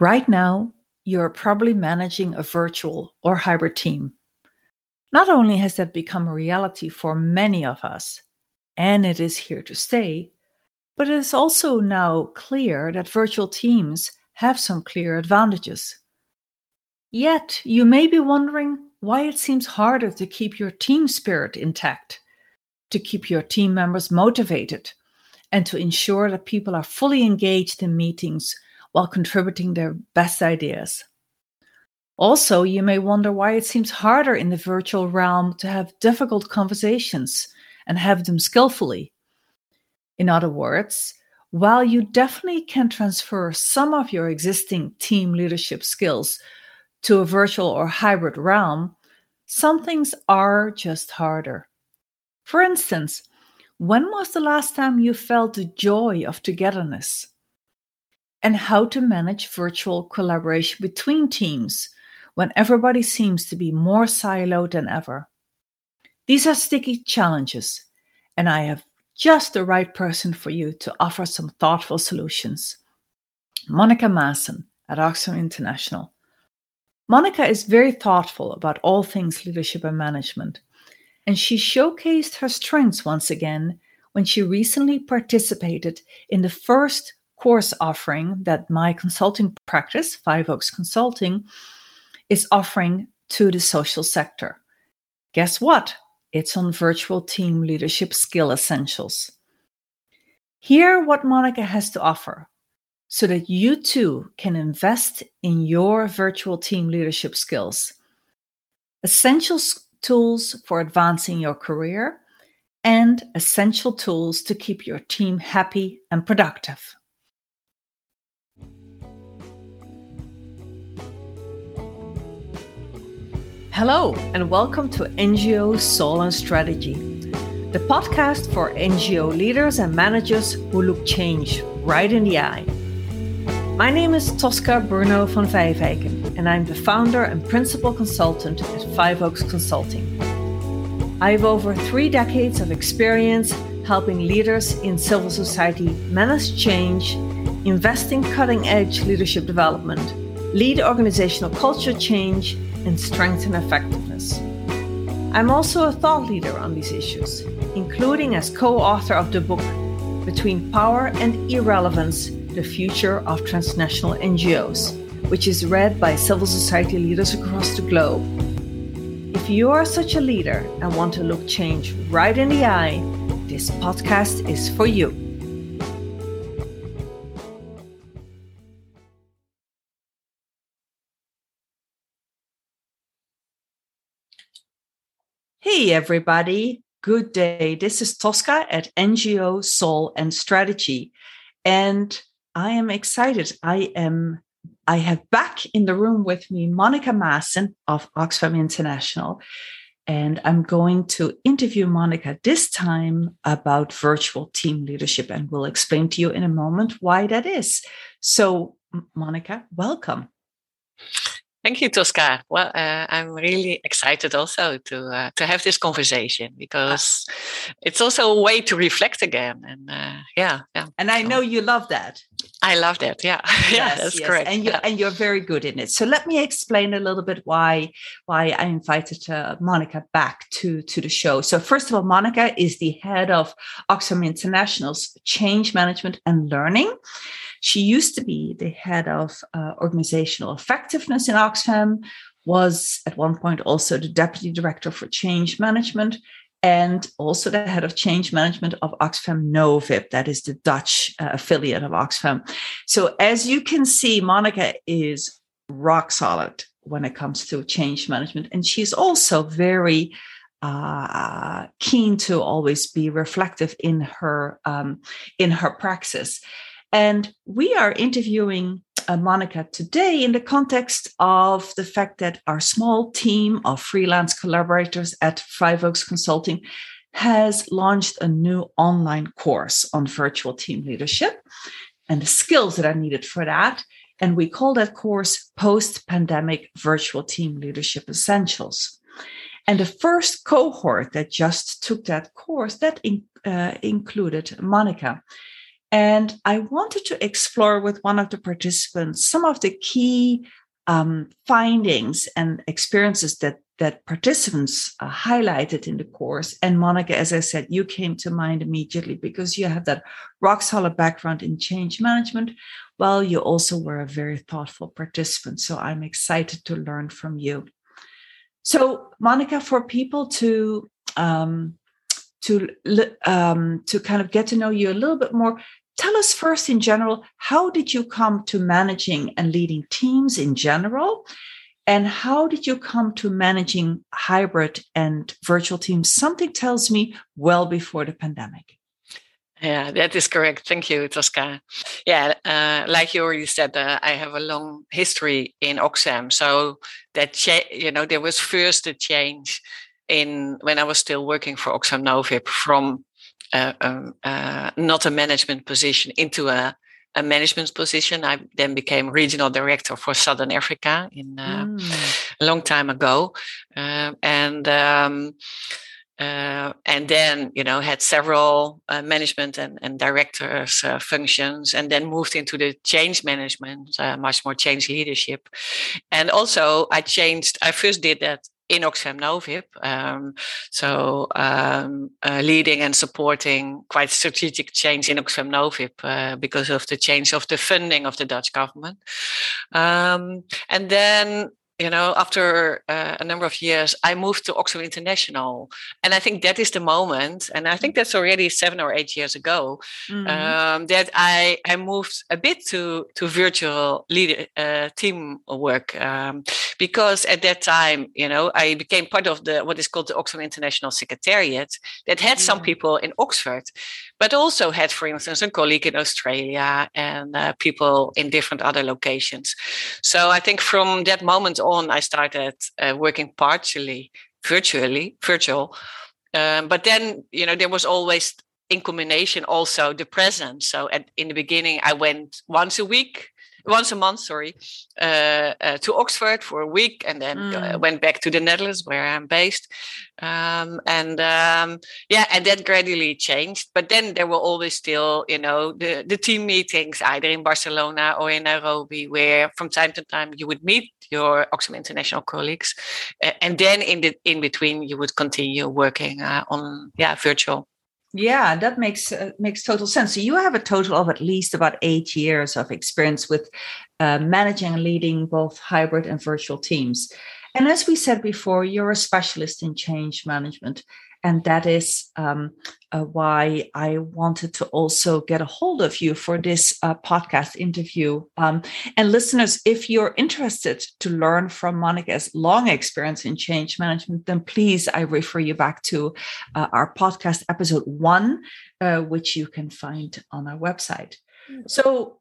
Right now, you're probably managing a virtual or hybrid team. Not only has that become a reality for many of us, and it is here to stay, but it is also now clear that virtual teams have some clear advantages. Yet, you may be wondering why it seems harder to keep your team spirit intact, to keep your team members motivated, and to ensure that people are fully engaged in meetings while contributing their best ideas. Also, you may wonder why it seems harder in the virtual realm to have difficult conversations and have them skillfully. In other words, while you definitely can transfer some of your existing team leadership skills to a virtual or hybrid realm, some things are just harder. For instance, when was the last time you felt the joy of togetherness? And how to manage virtual collaboration between teams when everybody seems to be more siloed than ever. These are sticky challenges, and I have just the right person for you to offer some thoughtful solutions. Monica Maassen at Oxfam International. Monica is very thoughtful about all things leadership and management, and she showcased her strengths once again when she recently participated in the first course offering that my consulting practice, Five Oaks Consulting, is offering to the social sector. Guess what? It's on virtual team leadership skill essentials. Hear what Monica has to offer so that you too can invest in your virtual team leadership skills. Essential tools for advancing your career and essential tools to keep your team happy and productive. Hello, and welcome to NGO Soul and Strategy, the podcast for NGO leaders and managers who look change right in the eye. My name is Tosca Bruno van Vijfeijken, and I'm the founder and principal consultant at Five Oaks Consulting. I have over three decades of experience helping leaders in civil society manage change, invest in cutting edge leadership development, lead organizational culture change, and strengthen effectiveness. I'm also a thought leader on these issues, including as co author of the book Between Power and Irrelevance The Future of Transnational NGOs, which is read by civil society leaders across the globe. If you are such a leader and want to look change right in the eye, this podcast is for you. Hey, everybody. Good day. This is Tosca at NGO Soul and Strategy. And I am excited. I am, I have back in the room with me Monica Maassen of Oxfam International. And I'm going to interview Monica this time about virtual team leadership. And we'll explain to you in a moment why that is. So, Monica, welcome. Thank you, Tosca. Well, uh, I'm really excited also to uh, to have this conversation because it's also a way to reflect again. And uh, yeah, yeah. And I know you love that. I love that. Yeah, yes, yeah, that's yes. correct. And you yeah. and you're very good in it. So let me explain a little bit why why I invited uh, Monica back to to the show. So first of all, Monica is the head of Oxfam International's Change Management and Learning. She used to be the head of uh, organizational effectiveness in Oxfam, was at one point also the deputy director for change management, and also the head of change management of Oxfam Novib, that is the Dutch uh, affiliate of Oxfam. So, as you can see, Monica is rock solid when it comes to change management, and she's also very uh, keen to always be reflective in her um, in her praxis. And we are interviewing uh, Monica today in the context of the fact that our small team of freelance collaborators at Five Oaks Consulting has launched a new online course on virtual team leadership and the skills that are needed for that. And we call that course Post Pandemic Virtual Team Leadership Essentials. And the first cohort that just took that course that in, uh, included Monica. And I wanted to explore with one of the participants some of the key um, findings and experiences that that participants uh, highlighted in the course. And Monica, as I said, you came to mind immediately because you have that rock solid background in change management. Well, you also were a very thoughtful participant. So I'm excited to learn from you. So, Monica, for people to um, to um, to kind of get to know you a little bit more, tell us first in general how did you come to managing and leading teams in general and how did you come to managing hybrid and virtual teams? Something tells me well before the pandemic. Yeah, that is correct. Thank you, Tosca. Yeah, uh, like you already said, uh, I have a long history in Oxfam. So that cha- you know, there was first a change in when I was still working for Oxfam Novib from uh, um, uh, not a management position into a a management position. I then became regional director for Southern Africa in uh, mm. a long time ago, uh, and um, uh, and then you know had several uh, management and, and directors uh, functions, and then moved into the change management, uh, much more change leadership, and also I changed. I first did that in Oxfam Novib. Um, so um, uh, leading and supporting quite strategic change in Oxfam Novib uh, because of the change of the funding of the Dutch government. Um, and then you know, after uh, a number of years, I moved to Oxfam International, and I think that is the moment, and I think that's already seven or eight years ago, mm-hmm. um, that I I moved a bit to to virtual leader uh, team work um, because at that time, you know, I became part of the what is called the Oxfam International Secretariat that had yeah. some people in Oxford, but also had, for instance, a colleague in Australia and uh, people in different other locations. So I think from that moment on, I started uh, working partially virtually, virtual. Um, but then, you know, there was always in combination also the presence. So at, in the beginning, I went once a week once a month, sorry, uh, uh, to Oxford for a week, and then uh, mm. went back to the Netherlands where I'm based. Um, and um, yeah, and that gradually changed. But then there were always still, you know, the the team meetings either in Barcelona or in Nairobi, where from time to time you would meet your Oxfam International colleagues, and then in the in between you would continue working uh, on yeah virtual. Yeah, that makes uh, makes total sense. So you have a total of at least about eight years of experience with uh, managing and leading both hybrid and virtual teams. And as we said before, you're a specialist in change management. And that is um, uh, why I wanted to also get a hold of you for this uh, podcast interview. Um, and listeners, if you're interested to learn from Monica's long experience in change management, then please, I refer you back to uh, our podcast episode one, uh, which you can find on our website. So,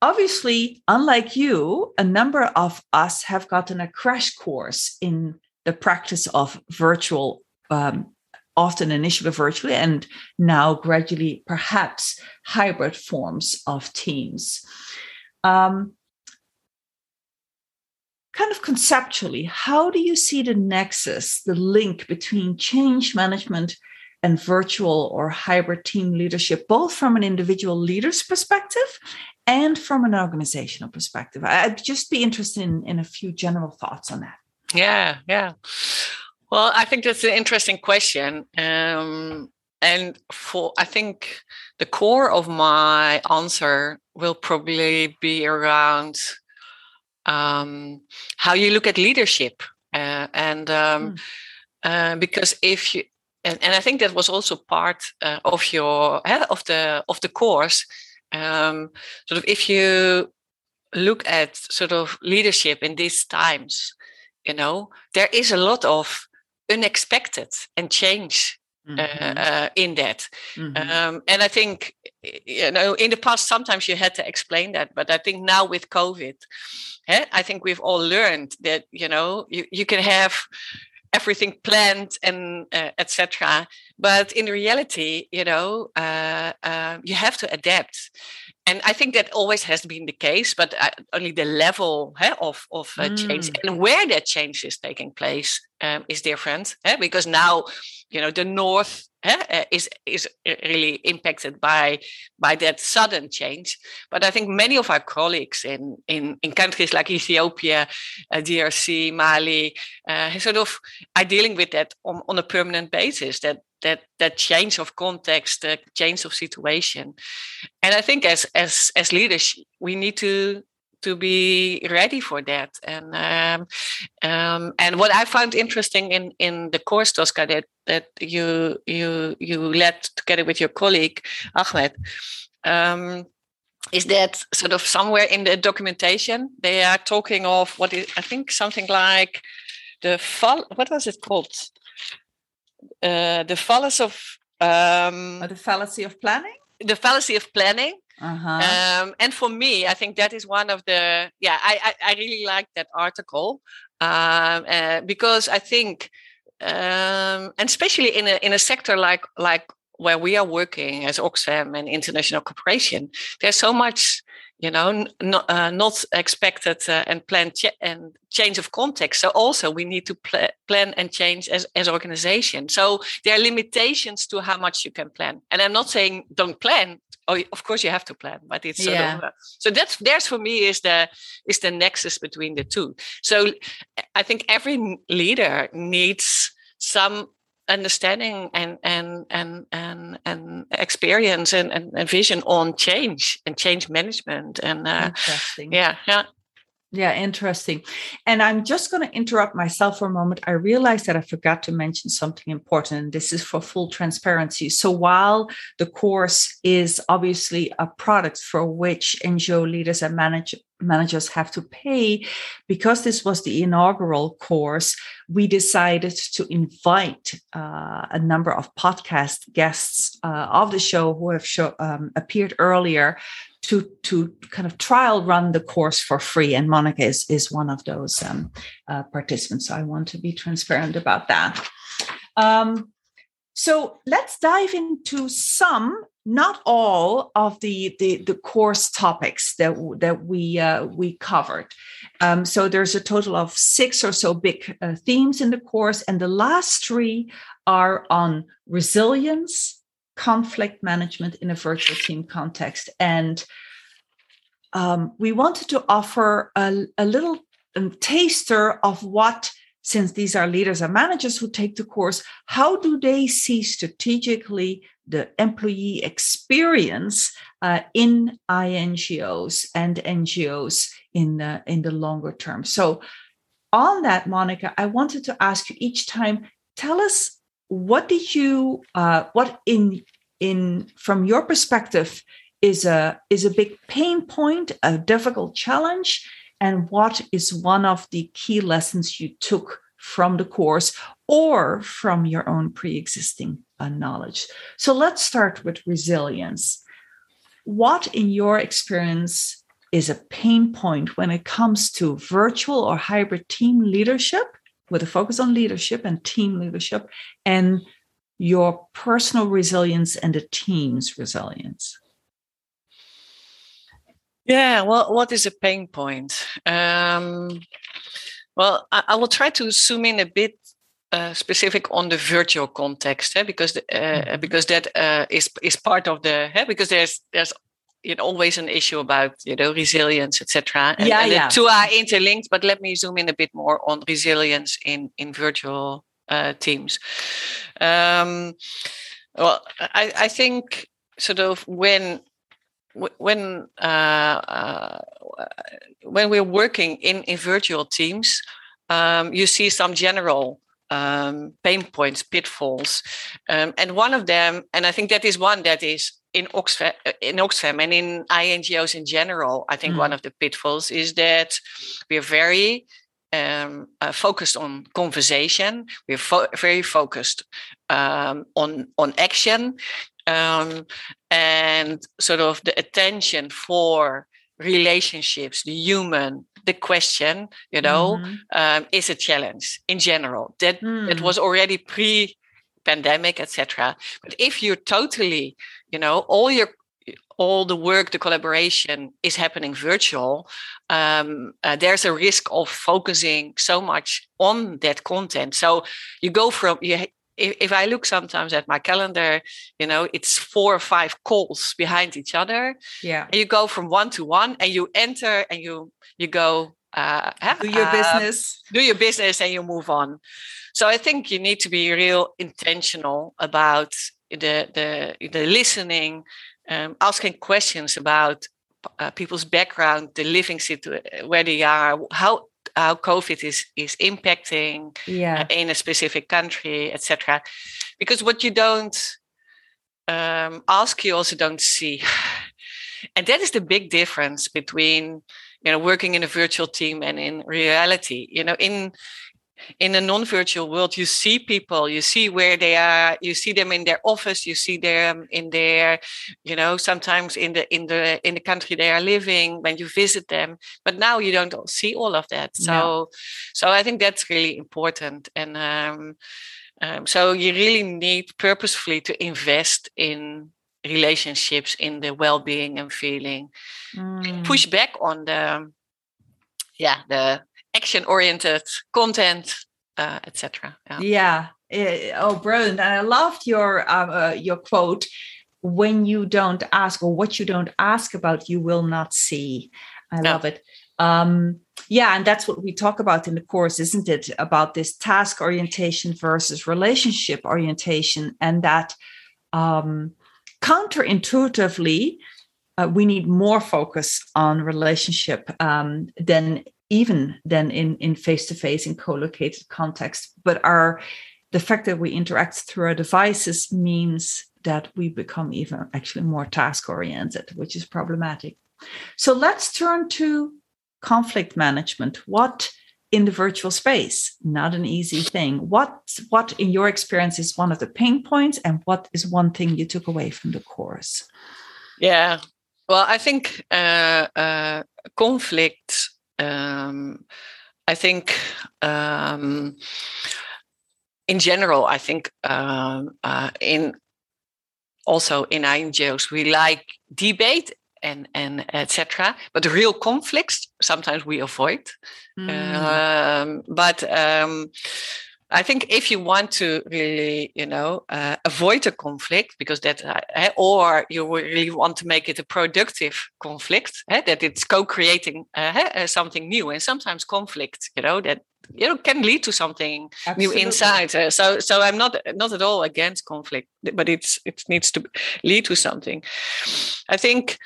obviously, unlike you, a number of us have gotten a crash course in the practice of virtual um, often initially virtually and now gradually perhaps hybrid forms of teams. Um, kind of conceptually, how do you see the nexus, the link between change management and virtual or hybrid team leadership, both from an individual leader's perspective and from an organizational perspective? I'd just be interested in, in a few general thoughts on that. Yeah, yeah. Well, I think that's an interesting question. Um, and for I think the core of my answer will probably be around um, how you look at leadership. Uh, and um, mm. uh, because if you and, and I think that was also part uh, of your uh, of the of the course. Um, sort of if you look at sort of leadership in these times, you know, there is a lot of unexpected and change uh, mm-hmm. uh, in that. Mm-hmm. Um, and I think, you know, in the past, sometimes you had to explain that. But I think now with COVID, eh, I think we've all learned that, you know, you, you can have everything planned and uh, etc. But in reality, you know, uh, uh, you have to adapt. And I think that always has been the case, but uh, only the level of of uh, mm. change and where that change is taking place um, is different. Because now, you know, the north uh, is is really impacted by by that sudden change. But I think many of our colleagues in in, in countries like Ethiopia, uh, DRC, Mali, uh, sort of are dealing with that on, on a permanent basis. That that that change of context, the change of situation, and I think as as as leaders, we need to to be ready for that. And um, um, and what I found interesting in in the course, Tosca, that that you you you led together with your colleague Ahmed. Um, is that sort of somewhere in the documentation they are talking of what is I think something like the fall what was it called uh, the fallacy of um, oh, the fallacy of planning the fallacy of planning uh-huh. Um, and for me, I think that is one of the yeah. I I, I really like that article um, uh, because I think, um, and especially in a in a sector like like where we are working as Oxfam and international cooperation, there's so much you know not, uh, not expected uh, and planned ch- and change of context. So also we need to pl- plan and change as as organization. So there are limitations to how much you can plan. And i'm not saying don't plan. Oh of course you have to plan but it's sort of uh, so that's there's for me is the is the nexus between the two. So i think every leader needs some understanding and and and and, and experience and, and, and vision on change and change management and uh, yeah yeah yeah, interesting. And I'm just going to interrupt myself for a moment. I realized that I forgot to mention something important, this is for full transparency. So, while the course is obviously a product for which NGO leaders and manage, managers have to pay, because this was the inaugural course, we decided to invite uh, a number of podcast guests uh, of the show who have show, um, appeared earlier to to kind of trial run the course for free. And monica is is one of those um, uh, participants. So i want to be transparent about that. Um, so let's dive into some not all of the the, the course topics that that we uh, we covered. Um, so there's a total of six or so big uh, themes in the course. And the last three are on resilience conflict management in a virtual team context. And um, we wanted to offer a, a little um, taster of what, since these are leaders and managers who take the course, how do they see strategically the employee experience uh, in INGOs and NGOs in the, in the longer term? So, on that, Monica, I wanted to ask you each time tell us what did you uh, what in in from your perspective is a is a big pain point a difficult challenge? And what is one of the key lessons you took from the course or from your own pre-existing uh, knowledge? So let's start with resilience. What in your experience is a pain point when it comes to virtual or hybrid team leadership with a focus on leadership and team leadership and your personal resilience and the team's resilience? Yeah, well, what is a pain point? Um, well, I, I, will try to zoom in a bit uh, specific on the virtual context, eh, because uh, mm-hmm. because that uh, is is part of the eh, because there's there's you know, always an issue about you know resilience, etc. Yeah, and yeah. The two are interlinked, but let me zoom in a bit more on resilience in in virtual uh, teams. Um, well, I, I think sort of when when uh, uh, when we're working in, in virtual teams, um, you see some general um, pain points, pitfalls, um, and one of them, and I think that is one that is in Oxfam, in Oxfam, and in INGOs in general. I think mm. one of the pitfalls is that we are very um, uh, focused on conversation. We're fo- very focused um, on on action, um, and sort of the attention for relationships, the human, the question. You know, mm-hmm. Um, is a challenge in general. That mm. it was already pre pandemic etc but if you're totally you know all your all the work, the collaboration is happening virtual, um, uh, there's a risk of focusing so much on that content. So you go from you. If, if I look sometimes at my calendar, you know, it's four or five calls behind each other. Yeah. And you go from one to one, and you enter, and you you go uh, do your um, business, do your business, and you move on. So I think you need to be real intentional about the the the listening, um, asking questions about uh, people's background, the living situation, where they are, how how COVID is is impacting yeah. uh, in a specific country, etc. Because what you don't um, ask, you also don't see, and that is the big difference between you know working in a virtual team and in reality. You know, in in a non-virtual world you see people you see where they are you see them in their office you see them in their you know sometimes in the in the in the country they are living when you visit them but now you don't see all of that so no. so i think that's really important and um, um, so you really need purposefully to invest in relationships in the well-being and feeling. Mm. push back on the yeah the action oriented content uh, etc yeah, yeah. Eh, oh brilliant. And i loved your um, uh, your quote when you don't ask or what you don't ask about you will not see. I love it. Um, yeah and that's what we talk about in the course isn't it? About this task orientation versus relationship orientation and that um, counterintuitively uh, we need more focus on relationship um, than even than in in face-to-face in co-located context. But our the fact that we interact through our devices means that we become even actually more task oriented which is problematic. So let's turn to conflict management. What in the virtual space. Not an easy thing. What what in your experience is one of the pain points and what is one thing you took away from the course? Yeah. Well i think uh, uh, conflict um, I think um, in general, I think um, uh, in also in NGOs we like debate and and etc. But the real conflicts sometimes we avoid. Mm. Um, but um, I think if you want to really, you know, uh, avoid a conflict because that, uh, or you really want to make it a productive conflict, uh, that it's co-creating uh, something new, and sometimes conflict, you know, that you know can lead to something Absolutely. new inside. Uh, so, so I'm not not at all against conflict, but it's it needs to lead to something. I think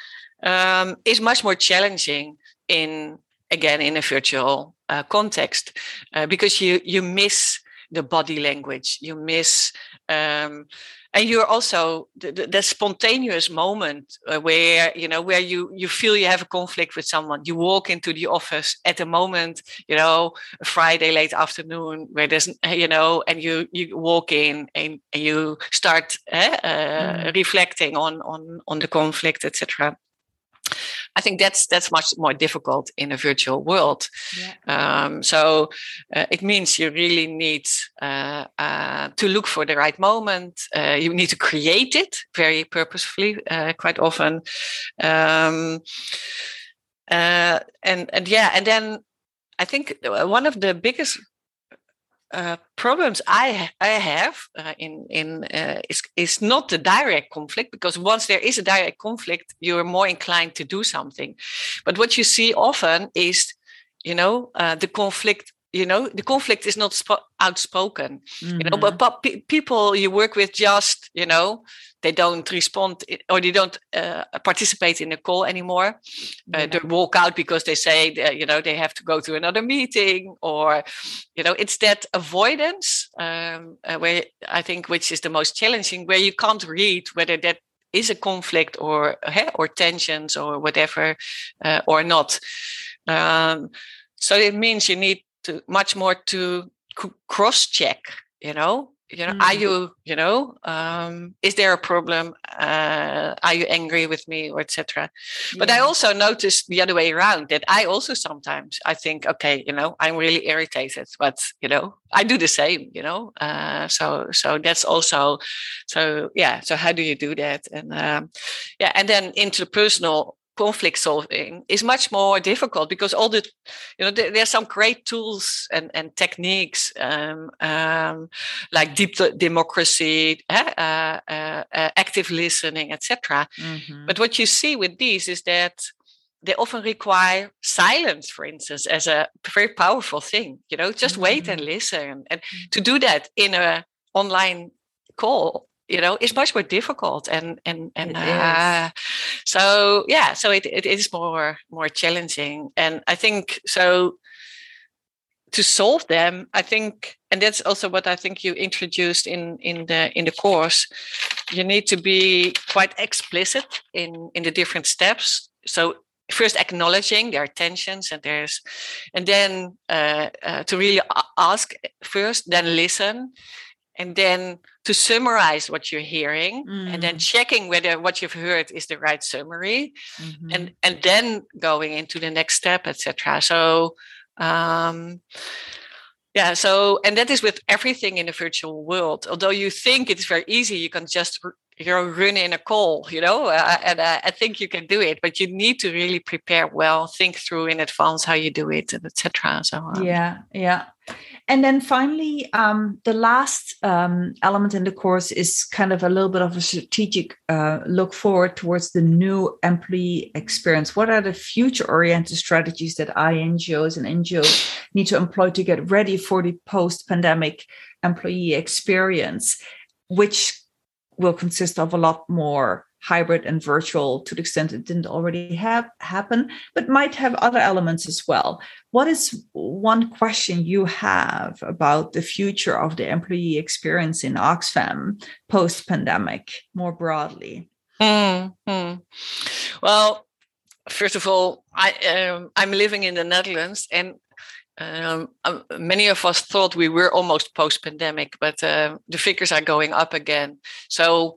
um, is much more challenging in again in a virtual uh, context uh, because you you miss the body language you miss um, and you're also the, the, the spontaneous moment uh, where you know where you you feel you have a conflict with someone you walk into the office at the moment you know a friday late afternoon where there's you know and you you walk in and, and you start uh, uh, mm. reflecting on on on the conflict etc I think that's that's much more difficult in a virtual world. Yeah. Um, so uh, it means you really need uh, uh, to look for the right moment. Uh, you need to create it very purposefully, uh, quite often. Um, uh, and and yeah, and then I think one of the biggest uh, problems I I have uh, in in uh, is is not the direct conflict because once there is a direct conflict, you're more inclined to do something. But what you see often is, you know, uh, the conflict. You know, the conflict is not sp- outspoken. Mm-hmm. You know, but, mm-hmm. but pe- people you work with just, you know, they don't respond or they don't uh, participate in the call anymore. Uh. They walk out because they say that, you know they have to go to another meeting, or you know it's that avoidance um, uh, where I think which is the most challenging, where you can't read whether that is a conflict or or tensions or whatever uh, or not. Um, so it means you need to much more to cross check. You know, you know mm-hmm. are you you know um, is there a problem uh, are you angry with me or etc yeah. but i also noticed the other way around that i also sometimes i think okay you know i'm really irritated but you know i do the same you know uh, so so that's also so yeah so how do you do that and um, yeah and then interpersonal conflict solving is much more difficult because all the you know there, are some great tools and, and techniques um, um, like deep democracy uh, uh, uh, active listening etc mm-hmm. but what you see with these is that they often require silence for instance as a very powerful thing you know just mm-hmm. wait and mm-hmm. listen and mm-hmm. to do that in a online call you know is much more difficult and and and uh, so yeah so it, it is more more challenging. And i think so to solve them i think and that's also what i think you introduced in in the in the course you need to be quite explicit in in the different steps. So first acknowledging their tensions and there's and then uh, uh, to really ask first then listen and then to summarize what you're hearing mm. and then mm. checking whether what you've heard is the right summary mm-hmm. and and then going into the next step etc so um yeah so and that is with everything in the virtual world although you think it's very easy you can just you know run in a call you know uh, and uh, i think you can do it but you need to really prepare well think through in advance how you do it and etc so um, yeah yeah and then finally, um, the last um, element in the course is kind of a little bit of a strategic uh, look forward towards the new employee experience. What are the future oriented strategies that INGOs and NGOs need to employ to get ready for the post pandemic employee experience, which will consist of a lot more hybrid and virtual to the extent it didn't already have happen, but might have other elements as well. What is one question you have about the future of the employee experience in Oxfam post pandemic more broadly? Mm-hmm. Well, first of all, I um, I'm living in the Netherlands, and um, um, many of us thought we were almost post pandemic, but uh, the figures are going up again. So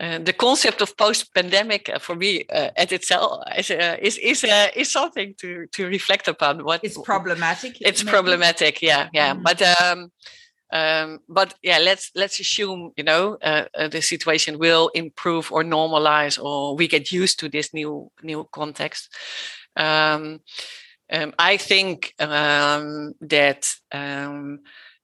uh, the concept of post-pandemic uh, for me uh, at itself is uh, is is, uh, is something to to reflect upon. What it's problematic. It's maybe? problematic. Yeah, yeah. Mm. But um, um, but yeah, let's let's assume you know the situation will improve or normalize, or we get used to this new new context. Um, um, I think um, that um,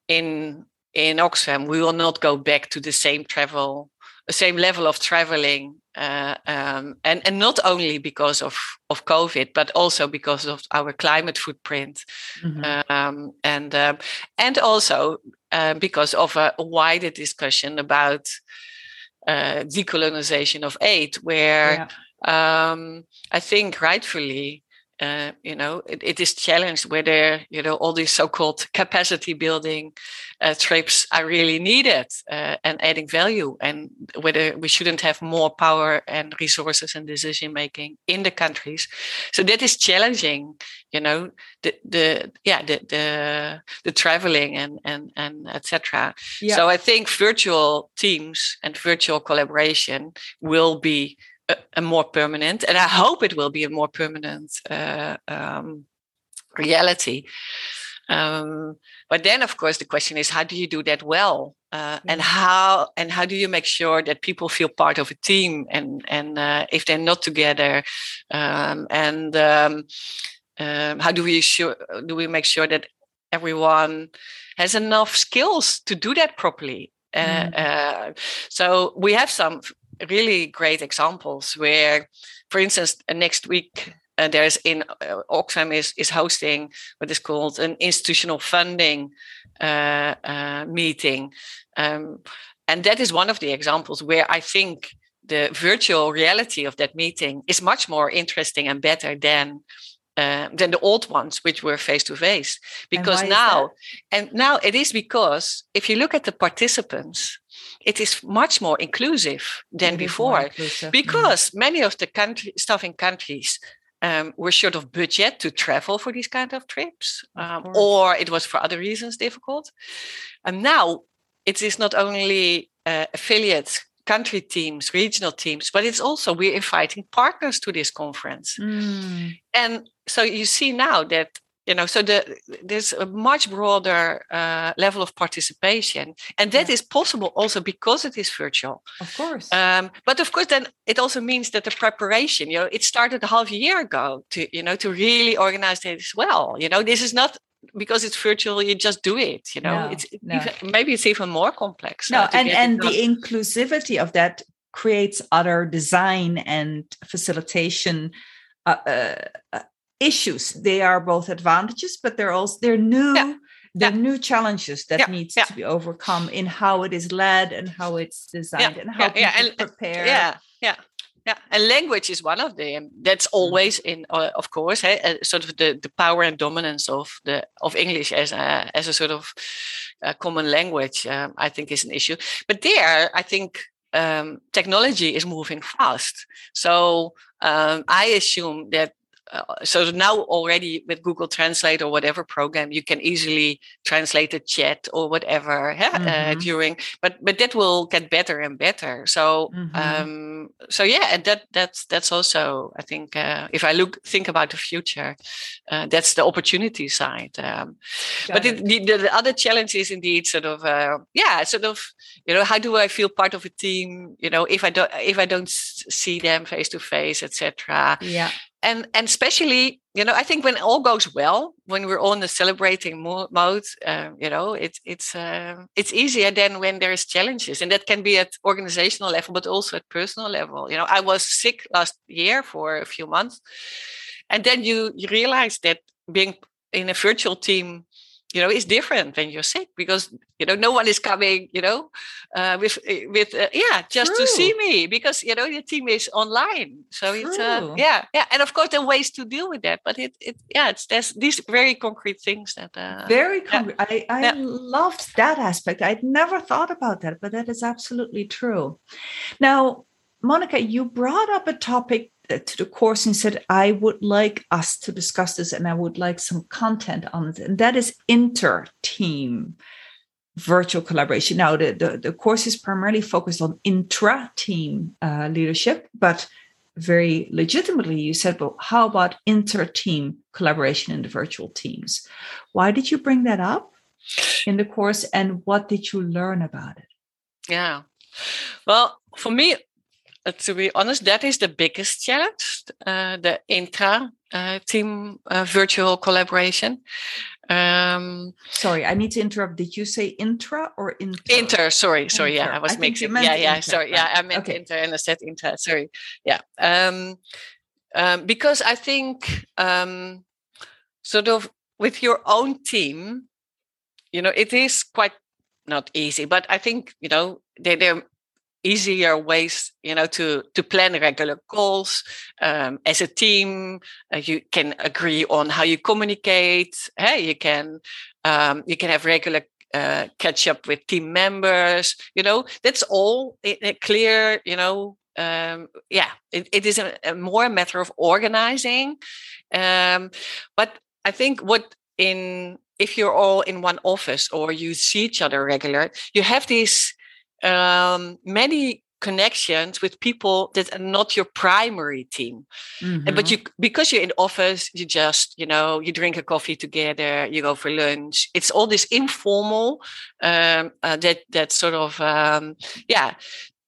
in in Oxfam we will not go back to the same travel the same level of traveling uh, um, and and not only because of of COVID, but also because of our climate footprint, mm-hmm. um, and um, and also uh, because of a, wider discussion about uh, decolonization of aid, where yeah. Um, I think rightfully uh, you know, it, it is challenged whether you know all these so-called capacity building uh, trips are really needed uh, and adding value, and whether we shouldn't have more power and resources and decision making in the countries. So that is challenging, you know, the the yeah the the, the traveling and and and etc. Yeah. So I think virtual teams and virtual collaboration will be a, a, more permanent, and I hope it will be a more permanent uh, um, reality. Um, but then, of course, the question is, how do you do that well, uh, and how and how do you make sure that people feel part of a team, and and uh, if they're not together, um, and um, um, how do we sure do we make sure that everyone has enough skills to do that properly? Uh, mm. so we have some really great examples where, for instance, uh, next week uh, there's in uh, Oxfam is is hosting what is called an institutional funding uh, uh, meeting, um, and that is one of the examples where I think the virtual reality of that meeting is much more interesting and better than uh, than the old ones, which were face to face. Because and now, and now it is because if you look at the participants, it is much more inclusive than before inclusive. Mm-hmm. because mm. many of the country stuff in countries um, were short of budget to travel for these kind of trips um, or it was for other reasons difficult and now it is not only uh, affiliate country teams, regional teams, but it's also we're inviting partners to this conference. Mm. And so you see now that you know so the, there's a much broader uh, level of participation. And that yeah. is possible also because it is virtual. Of course. Um, but of course then it also means that the preparation you know it started a half year ago to you know to really organize it as well. You know this is not because it's virtual you just do it you know. No, it's no. Even, maybe it's even more complex no and and the inclusivity of that creates other design and facilitation uh, uh, uh, issues they are both advantages but they're also they're new yeah. they're yeah. new challenges that yeah. needs to be overcome in how it is led and how it's designed and how yeah. people and, prepare yeah yeah yeah, and language is one of them. That's mm-hmm. always in, uh, of course, hey, uh, sort of the, the power and dominance of the of English as a as a sort of uh, common language. Um, I think is an issue. But there, I think um, technology is moving fast. So um, I assume that uh, so now already with Google Translate or whatever program, you can easily translate a chat or whatever uh, mm-hmm. uh, during. But but that will get better and better. So mm-hmm. um, so yeah, and that that's that's also I think uh, if I look think about the future, uh, that's the opportunity side. Um, but it, the, the, other challenge is indeed sort of uh, yeah, sort of you know how do I feel part of a team? You know if I don't if I don't see them face to face, etc. Yeah and and especially you know i think when all goes well when we're in the celebrating mo- mode uh, you know it's it's uh, it's easier than when there's challenges. And that can be at organizational level but also at personal level. You know i was sick last year for a few months. And then you you realize that being in a virtual team you know it's different when you're sick because you know no one is coming you know uh, with eh, with uh, yeah just True. to see me because you know your team is online so True. it's uh, yeah yeah and of course there are ways to deal with that but it it yeah it's there's these very concrete things that uh, very concrete yeah. i i yeah. loved that aspect i'd never thought about that but that is absolutely true now monica you brought up a topic to the course and said, I would like us to discuss this and I would like some content on it. And that is inter team virtual collaboration. Now, the, the, the, course is primarily focused on intra team uh, leadership, but very legitimately, you said, well, how about inter team collaboration in the virtual teams? Why did you bring that up in the course and what did you learn about it? Yeah. Well, for me, uh, to be honest, that is the biggest challenge, uh, the intra uh, team uh, virtual collaboration. Um, sorry, I need to interrupt. Did you say intra or inter? Inter, sorry, sorry. Inter. Yeah, I was I mixing. Yeah, yeah, inter, sorry. Yeah, I meant okay. inter and I said intra. Sorry. Yeah. Um, um, because I think um, sort of with your own team, you know, it is quite not easy, but I think, you know, they, they're easier ways you know to to plan regular calls um, as a team uh, you can agree on how you communicate. Hey you can um, you can have regular uh, catch up with team members you know that's all clear you know um, yeah it, it is a, a, more a matter of organizing um, but i think what in if you're all in one office or you see each other regular you have these um, many connections with people that are not your primary team mm-hmm. but you because you're in office you just you know you drink a coffee together you go for lunch it's all this informal um, uh, that that sort of um, yeah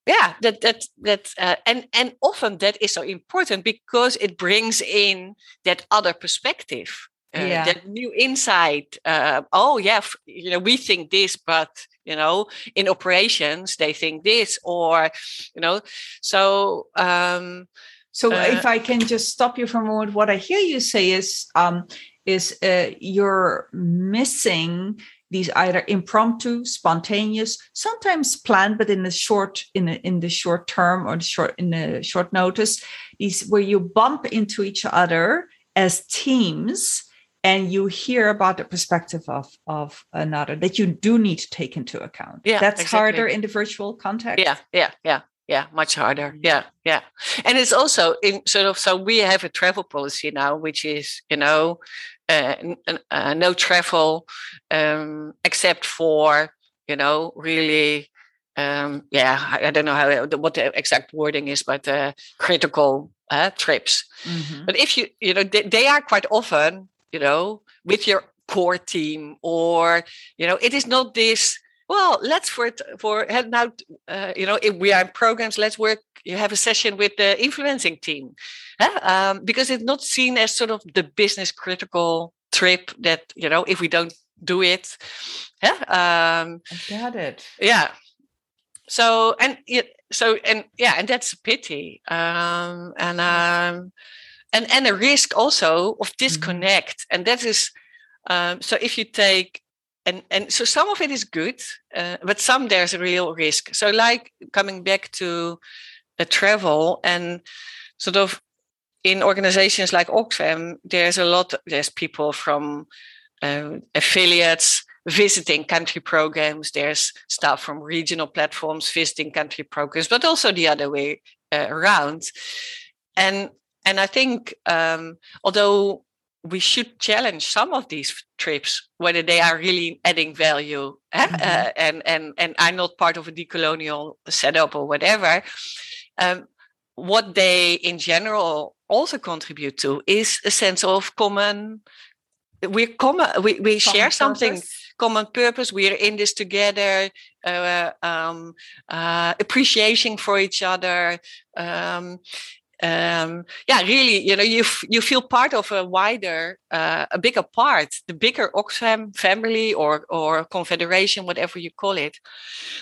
yeah that that that uh, and and often that is so important because it brings in that other perspective uh, yeah. that new insight uh, oh yeah you know we think this but you know in operations they think this or you know so um so uh, if i can just stop you for a moment what i hear you say is um is uh, you're missing these either impromptu spontaneous sometimes planned but in the short in the, in the short term or the short in the short notice these where you bump into each other as teams and you hear about the perspective of of another that you do need to take into account yeah that's exactly. harder in the virtual context yeah yeah yeah yeah much harder mm-hmm. yeah yeah and it's also in sort of so we have a travel policy now which is you know uh, uh, no travel um, except for you know, really, um, yeah, I, I, don't know how what the exact wording is, but uh, critical uh, trips. Mm-hmm. But if you, you know, they, they are quite often, you know, with your core team, or you know, it is not this well let's for for now uh, you know if we are in programs let's work you have a session with the influencing team. Um, because it's not seen as sort of the business critical trip that you know if we don't do it. Yeah, um, I got it. yeah. So and it, so and yeah and that's a pity um, and um, and and a risk also of mm-hmm. disconnect mm-hmm. and that is um, so if you take and and so some of it is good uh, but some there's a real risk so like coming back to the travel and sort of in organizations like oxfam there's a lot there's people from uh, affiliates visiting country programs there's staff from regional platforms visiting country programs but also the other way uh, around and and i think um, although we should challenge some of these trips whether they are really adding value eh? mm-hmm. uh, and and and are not part of a decolonial setup or whatever um, what they in general also contribute to is a sense of common we're common we, we common share something purpose. common purpose we're in this together uh, um, uh, appreciation for each other um, um, yeah, really, you know, you you feel part of a wider, uh, a bigger part, the bigger Oxfam family or or confederation, whatever you call it.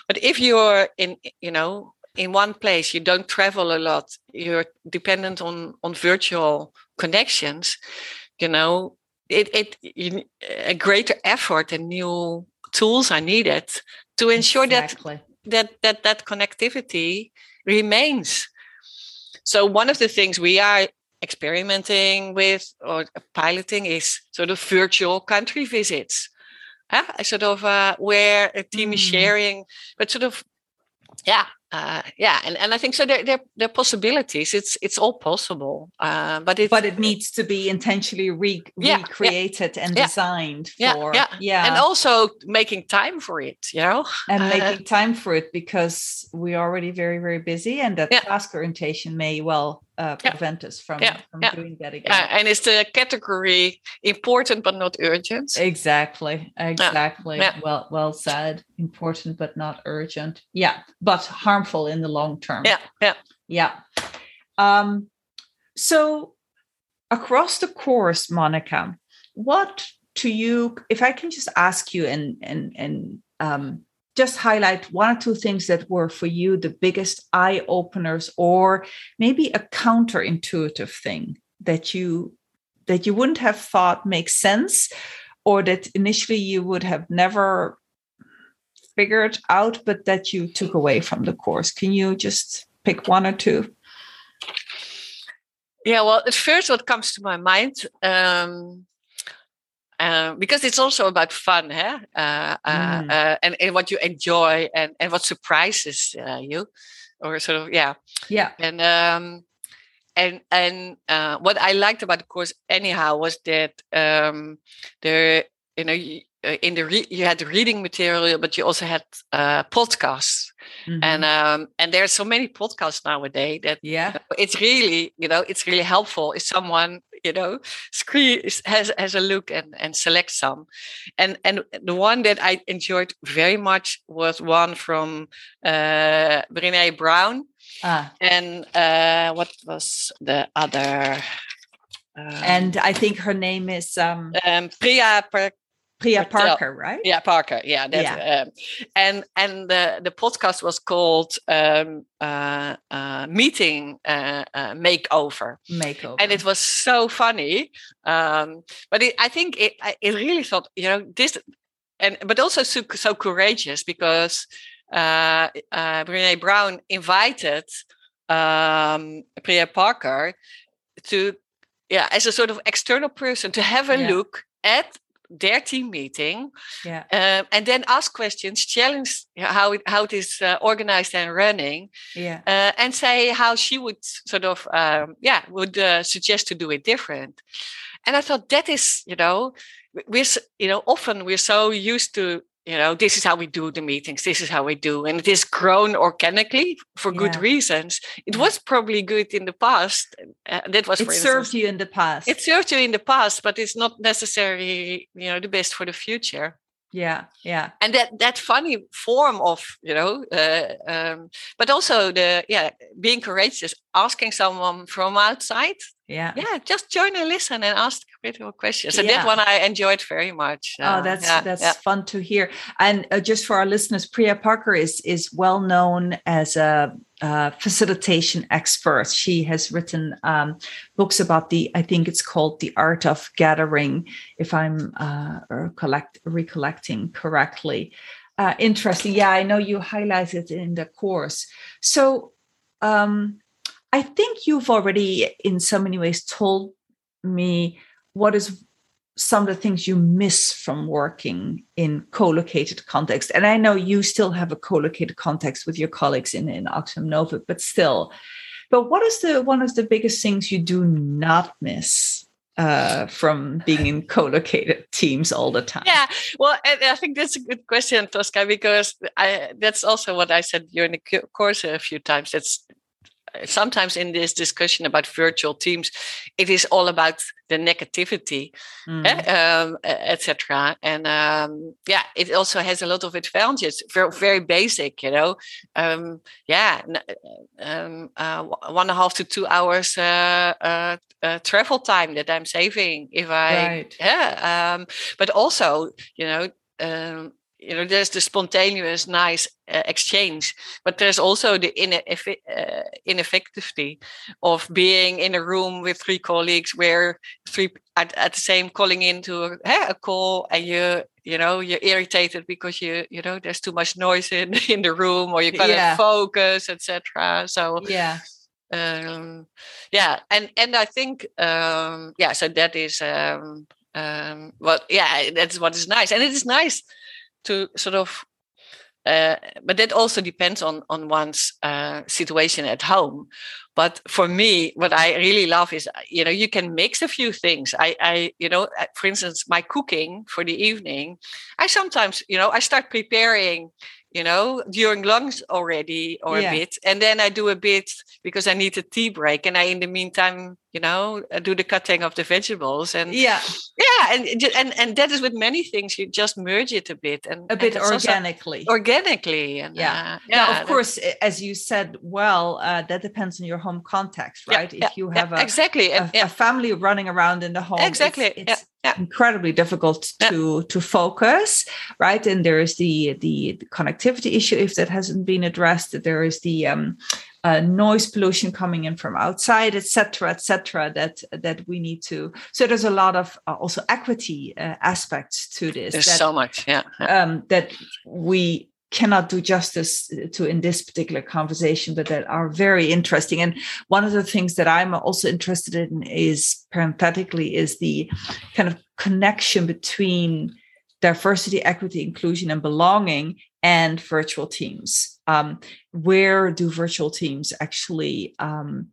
But if you're in, you know, in one place, you don't travel a lot, you're dependent on on virtual connections. You know, it it you, a greater effort and new tools are needed to ensure exactly. that that that that connectivity remains so one of the things we are experimenting with or piloting is sort of virtual country visits. Uh, sort of uh, where a team mm. is sharing, but sort of, yeah, uh, yeah, and, and I think so. There, there, there are possibilities. It's it's all possible, uh, but it but it needs to be intentionally re- yeah, recreated yeah, and yeah, designed for yeah, yeah, and also making time for it. You know, and uh, making time for it because we're already very very busy, and that task orientation may well uh, prevent yeah. us from, yeah. from yeah. doing that again. and it's the category important but not urgent. Exactly. Exactly. Well well said. Important but not urgent. Yeah. But harmful in the long term. Yeah. Yeah. Yeah. Um, so across the course, Monica, what to you, if I can just ask you and and and um just highlight one or two things that were for you the biggest eye openers or maybe a counterintuitive thing that you that you wouldn't have thought makes sense or that initially you would have never figured out but that you took away from the course. Can you just pick one or two? Yeah well at first what comes to my mind um, uh, because it's also about fun, huh? Uh, uh, mm. Uh, and, and what you enjoy and, and what surprises uh, you, or sort of yeah, yeah. And um, and and what I liked about the course anyhow was that um, there, you know, uh, in the re- you had the reading material, but you also had uh, podcasts, mm-hmm. and um, and there's so many podcasts nowadays that yeah, you know, it's really you know it's really helpful if someone you know screen has has a look and and select some, and and the one that I enjoyed very much was one from uh, Brene Brown, ah. and uh, what was the other. Um, and I think her name is um, um Priya Priya Parker, right? Yeah, Parker. Yeah, yeah. Um, and and the the podcast was called um, uh, uh, Meeting uh, uh Makeover. Makeover, and it was so funny. Um, but it, I think it it really thought you know this, and but also so, so courageous because uh, uh, Brene Brown invited um, Priya Parker to yeah as a sort of external person to have a yeah. look at their team meeting yeah. Um, and then ask questions challenge how it, how it is uh, organized and running yeah. Uh, and say how she would sort of um, yeah would uh, suggest to do it different and i thought that is you know we're you know often we're so used to you know this is how we do the meetings this is how we do and it is grown organically for yeah. good reasons. It was probably good in the past uh, that was it served you in the past. It served you in the past but it's not necessarily you know the best for the future yeah yeah. And that that funny form of you know uh, um, but also the yeah being courageous asking someone from outside. Yeah. Yeah just join and listen and ask critical questions. And yeah. that one i enjoyed very much uh, oh that's yeah, that's yeah. fun to hear. And uh, just for our listeners priya parker is is well known as a uh, facilitation expert. She has written um, books about the, I think it's called The Art of Gathering, if I'm uh, collect, recollecting correctly. Uh, interesting. Yeah, I know you highlight it in the course. So um, I think you've already, in so many ways, told me what is some of the things you miss from working in co-located context and i know you still have a co-located context with your colleagues in, in oxfam novib but still but what is the one of the biggest things you do not miss uh, from being in co-located teams all the time? Yeah, well, I think that's a good question, Tosca, because I, that's also what I said during the course a few times. It's sometimes in this discussion about virtual teams, it is all about the negativity, mm. eh, um, etc. And um, yeah, it also has a lot of advantages. Very, very basic, you know. Um, yeah, um, uh, one and a half to two hours uh, uh, uh, travel time that I'm saving if I right. yeah. Um, but also, you know. You know there's the spontaneous nice uh, exchange but there's also the ineff- uh, ineffectivity of being in a room with three colleagues where three at, at the same calling into a, a call and you you know you're irritated because you you know there's too much noise in in the room or you can't yeah. focus etc so yeah. um yeah and and i think um yeah so that is um um well yeah that's what is nice. And it is nice to sort of uh, but that also depends on on one's uh, situation at home but for me what i really love is you know you can mix a few things i i you know uh, for instance my cooking for the evening i sometimes you know i start preparing you know, during lunch already or yeah. a bit. And then I do a bit because I need a tea break. And I, in the meantime, you know, do the cutting of the vegetables. And yeah, yeah. And, and, and that is with many things, you just merge it a bit and a bit organically. Organically. And, yeah. Uh, yeah. Now, of course, as you said, well, uh, that depends on your home context, right? Yeah, if you have a, exactly. A, a, family running around in the home, exactly. It's, it's incredibly difficult to to focus right and there is the, the, the connectivity issue if that hasn't been addressed there is the um, uh, noise pollution coming in from outside etc etc that that we need to so there's a lot of uh, also equity uh, aspects to this there's that, so much yeah. Um, that we cannot do justice to in this particular conversation, but that are very interesting. And one of the things that I'm also interested in is parenthetically is the kind of connection between diversity, equity, inclusion, and belonging and virtual teams. Um, where do virtual teams actually um,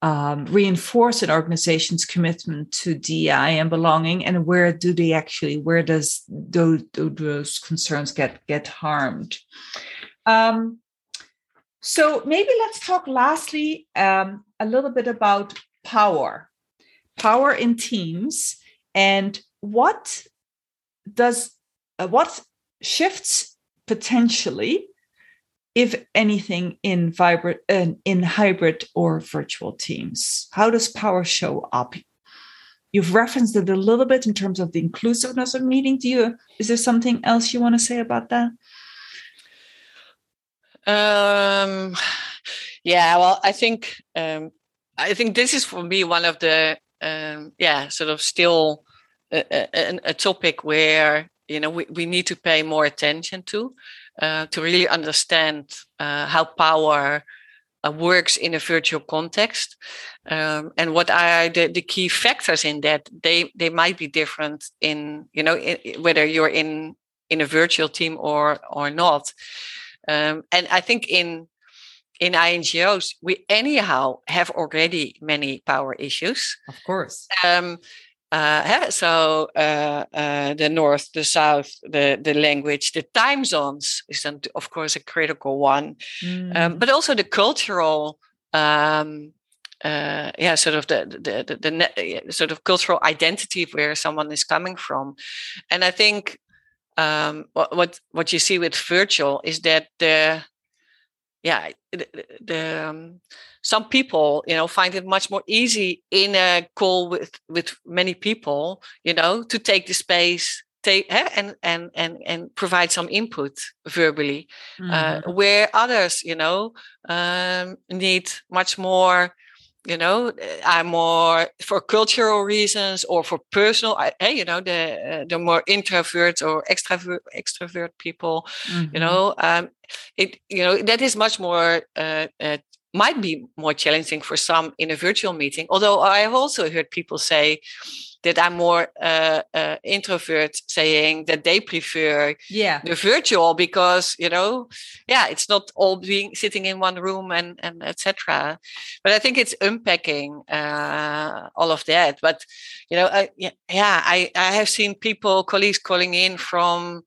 um, reinforce an organization's commitment to DI and belonging, and where do they actually, where does those, those concerns get get harmed? Um, so maybe let's talk lastly um, a little bit about power, power in teams, and what does uh, what shifts potentially if anything, in vibrant in hybrid or virtual teams? How does power show up? You've referenced it a little bit in terms of the inclusiveness of meeting. Do you is there something else you want to say about that? Um, yeah, well, I think um, I think this is for me one of the um, yeah sort of still a, a, a topic where you know we, we need to pay more attention to uh, to really understand uh, how power uh, works in a virtual context. Um, and what are the, the, key factors in that? They they might be different in you know in, whether you're in in a virtual team or or not. Um, and i think in in ingos we anyhow have already many power issues. Of course. Um, uh, so uh, uh, the north, the south, the the language, the time zones is of course a critical one, mm. um, but also the cultural. Um, uh, yeah, sort of the the, the, the net, sort of cultural identity of where someone is coming from, and I think um, what what what you see with virtual is that the yeah the, the um, some people you know find it much more easy in a call with with many people you know to take the space take eh, and and and and provide some input verbally uh, mm-hmm. uh, where others you know um, need much more you know i'm more for cultural reasons or for personal hey you know the uh, the more introvert or extrovert extrovert people mm-hmm. you know um it you know that is much more uh, uh, might be more challenging for some in a virtual meeting. Although I have also heard people say that I'm more uh, uh, introvert, saying that they prefer yeah. the virtual because you know, yeah, it's not all being sitting in one room and and etc. But I think it's unpacking uh, all of that. But you know, yeah, yeah, I I have seen people colleagues calling in from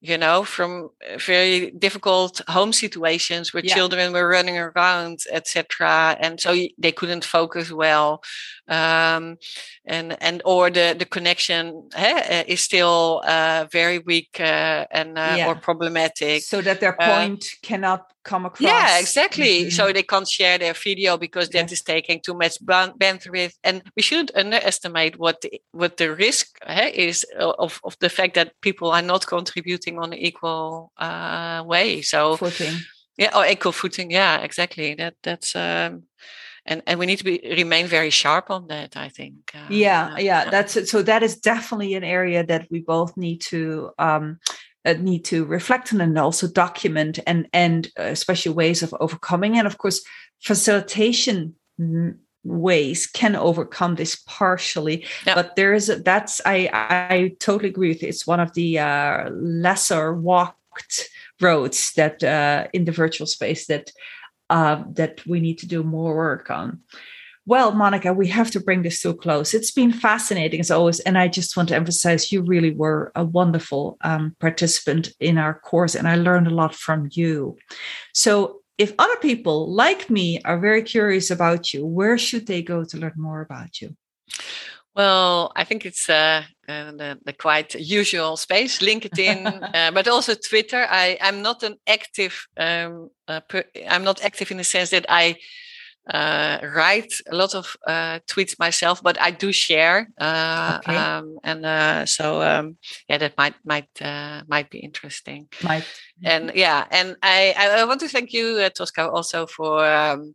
you know, from uh, very difficult home situations where yeah. children were running around, etc., and so they couldn't focus well, um, and and or the the connection eh, is still uh, very weak uh, and uh, yeah. or problematic, so that their uh, point cannot come across. Yeah, exactly. Mm-hmm. So they can't share their video because that yeah. is taking too much bandwidth. And we shouldn't underestimate what the, what the risk uh, is of, of the fact that people are not contributing on an equal uh, way. So footing. Yeah, or equal footing. Yeah, exactly. That that's um, and and we need to be remain very sharp on that. I think. Uh, yeah, yeah, that's it. So that is definitely an area that we both need to. Um, uh, need to reflect on and also document and and uh, especially ways of overcoming and of course facilitation ways can overcome this partially yeah. but there is a, that's i i totally agree with you. it's one of the uh, lesser walked roads that uh, in the virtual space that uh, that we need to do more work on well, Monica, we have to bring this to a close. It's been fascinating as always. And I just want to emphasize you really were a wonderful um, participant in our course, and I learned a lot from you. So, if other people like me are very curious about you, where should they go to learn more about you? Well, I think it's uh, uh, the, the, quite usual space, LinkedIn, uh, but also Twitter. I, I'm not an active. Um, uh, per, I'm not active in the sense that I uh, write a lot of uh, tweets myself, but I do share, uh, okay. um, and uh, so um, yeah, that might might uh, might be interesting. Might and yeah, and I I want to thank you, uh, Tosca, also for um,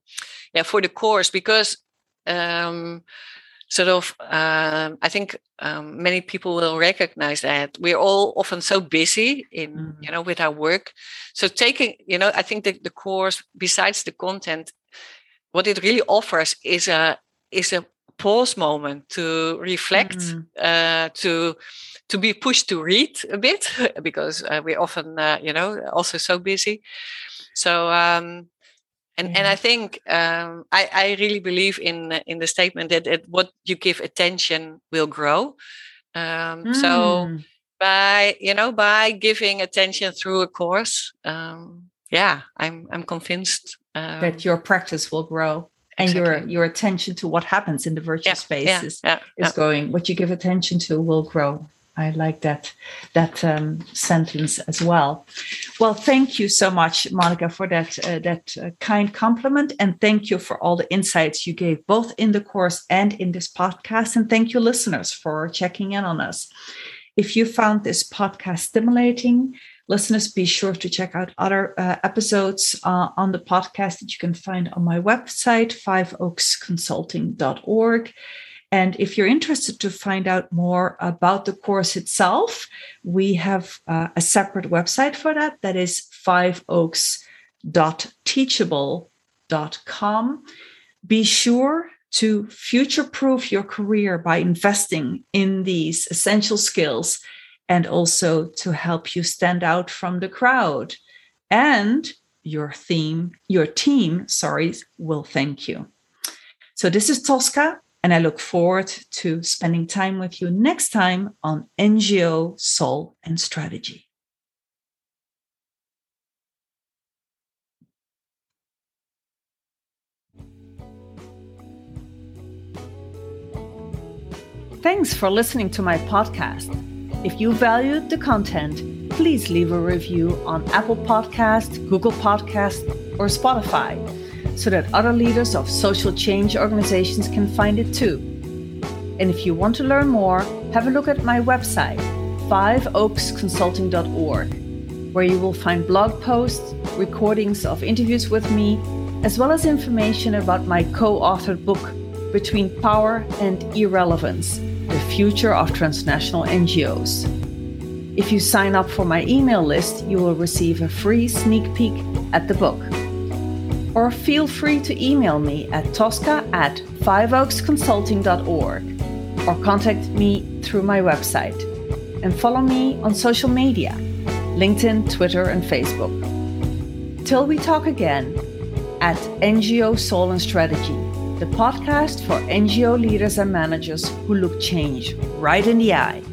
yeah for the course because um, sort of um, I think um, many people will recognize that we're all often so busy in mm. you know with our work. So taking you know I think that the course besides the content what it really offers is a is a pause moment to reflect, mm. uh, to to be pushed to read a bit because uh, we're often uh, you know also so busy. So um, and yeah. and I think um, I I really believe in in the statement that, that what you give attention will grow. Um, mm. So by you know by giving attention through a course, um, yeah, I'm I'm convinced um, that your practice will grow and exactly. your your attention to what happens in the virtual yeah, spaces yeah, yeah, is going what you give attention to will grow i like that that um, sentence as well well thank you so much monica for that uh, that uh, kind compliment and thank you for all the insights you gave both in the course and in this podcast and thank you listeners for checking in on us if you found this podcast stimulating listeners, be sure to check out other uh, episodes uh, on the podcast that you can find on my website, fiveoaksconsulting.org. And if you're interested to find out more about the course itself, we have uh, a separate website for that. That is fiveoaks.teachable.com. Be sure to future proof your career by investing in these essential skills and also to help you stand out from the crowd. And your theme, your team, sorry, will thank you. So this is Tosca, And I look forward to spending time with you next time on NGO, Soul, and Strategy. Thanks for listening to my podcast. If you valued the content, please leave a review on Apple Podcast, Google Podcast, or Spotify so that other leaders of social change organizations can find it too. And if you want to learn more, have a look at my website, fiveoaksconsulting.org, where you will find blog posts, recordings of interviews with me, as well as information about my co authored book, Between Power and Irrelevance the future of transnational NGOs. If you sign up for my email list, you will receive a free sneak peek at the book. Or feel free to email me at tosca at fiveoaksconsulting.org or contact me through my website. And follow me on social media LinkedIn, Twitter, and Facebook. Till we talk again, at NGO Soul and Strategy the podcast for NGO leaders and managers who look change right in the eye.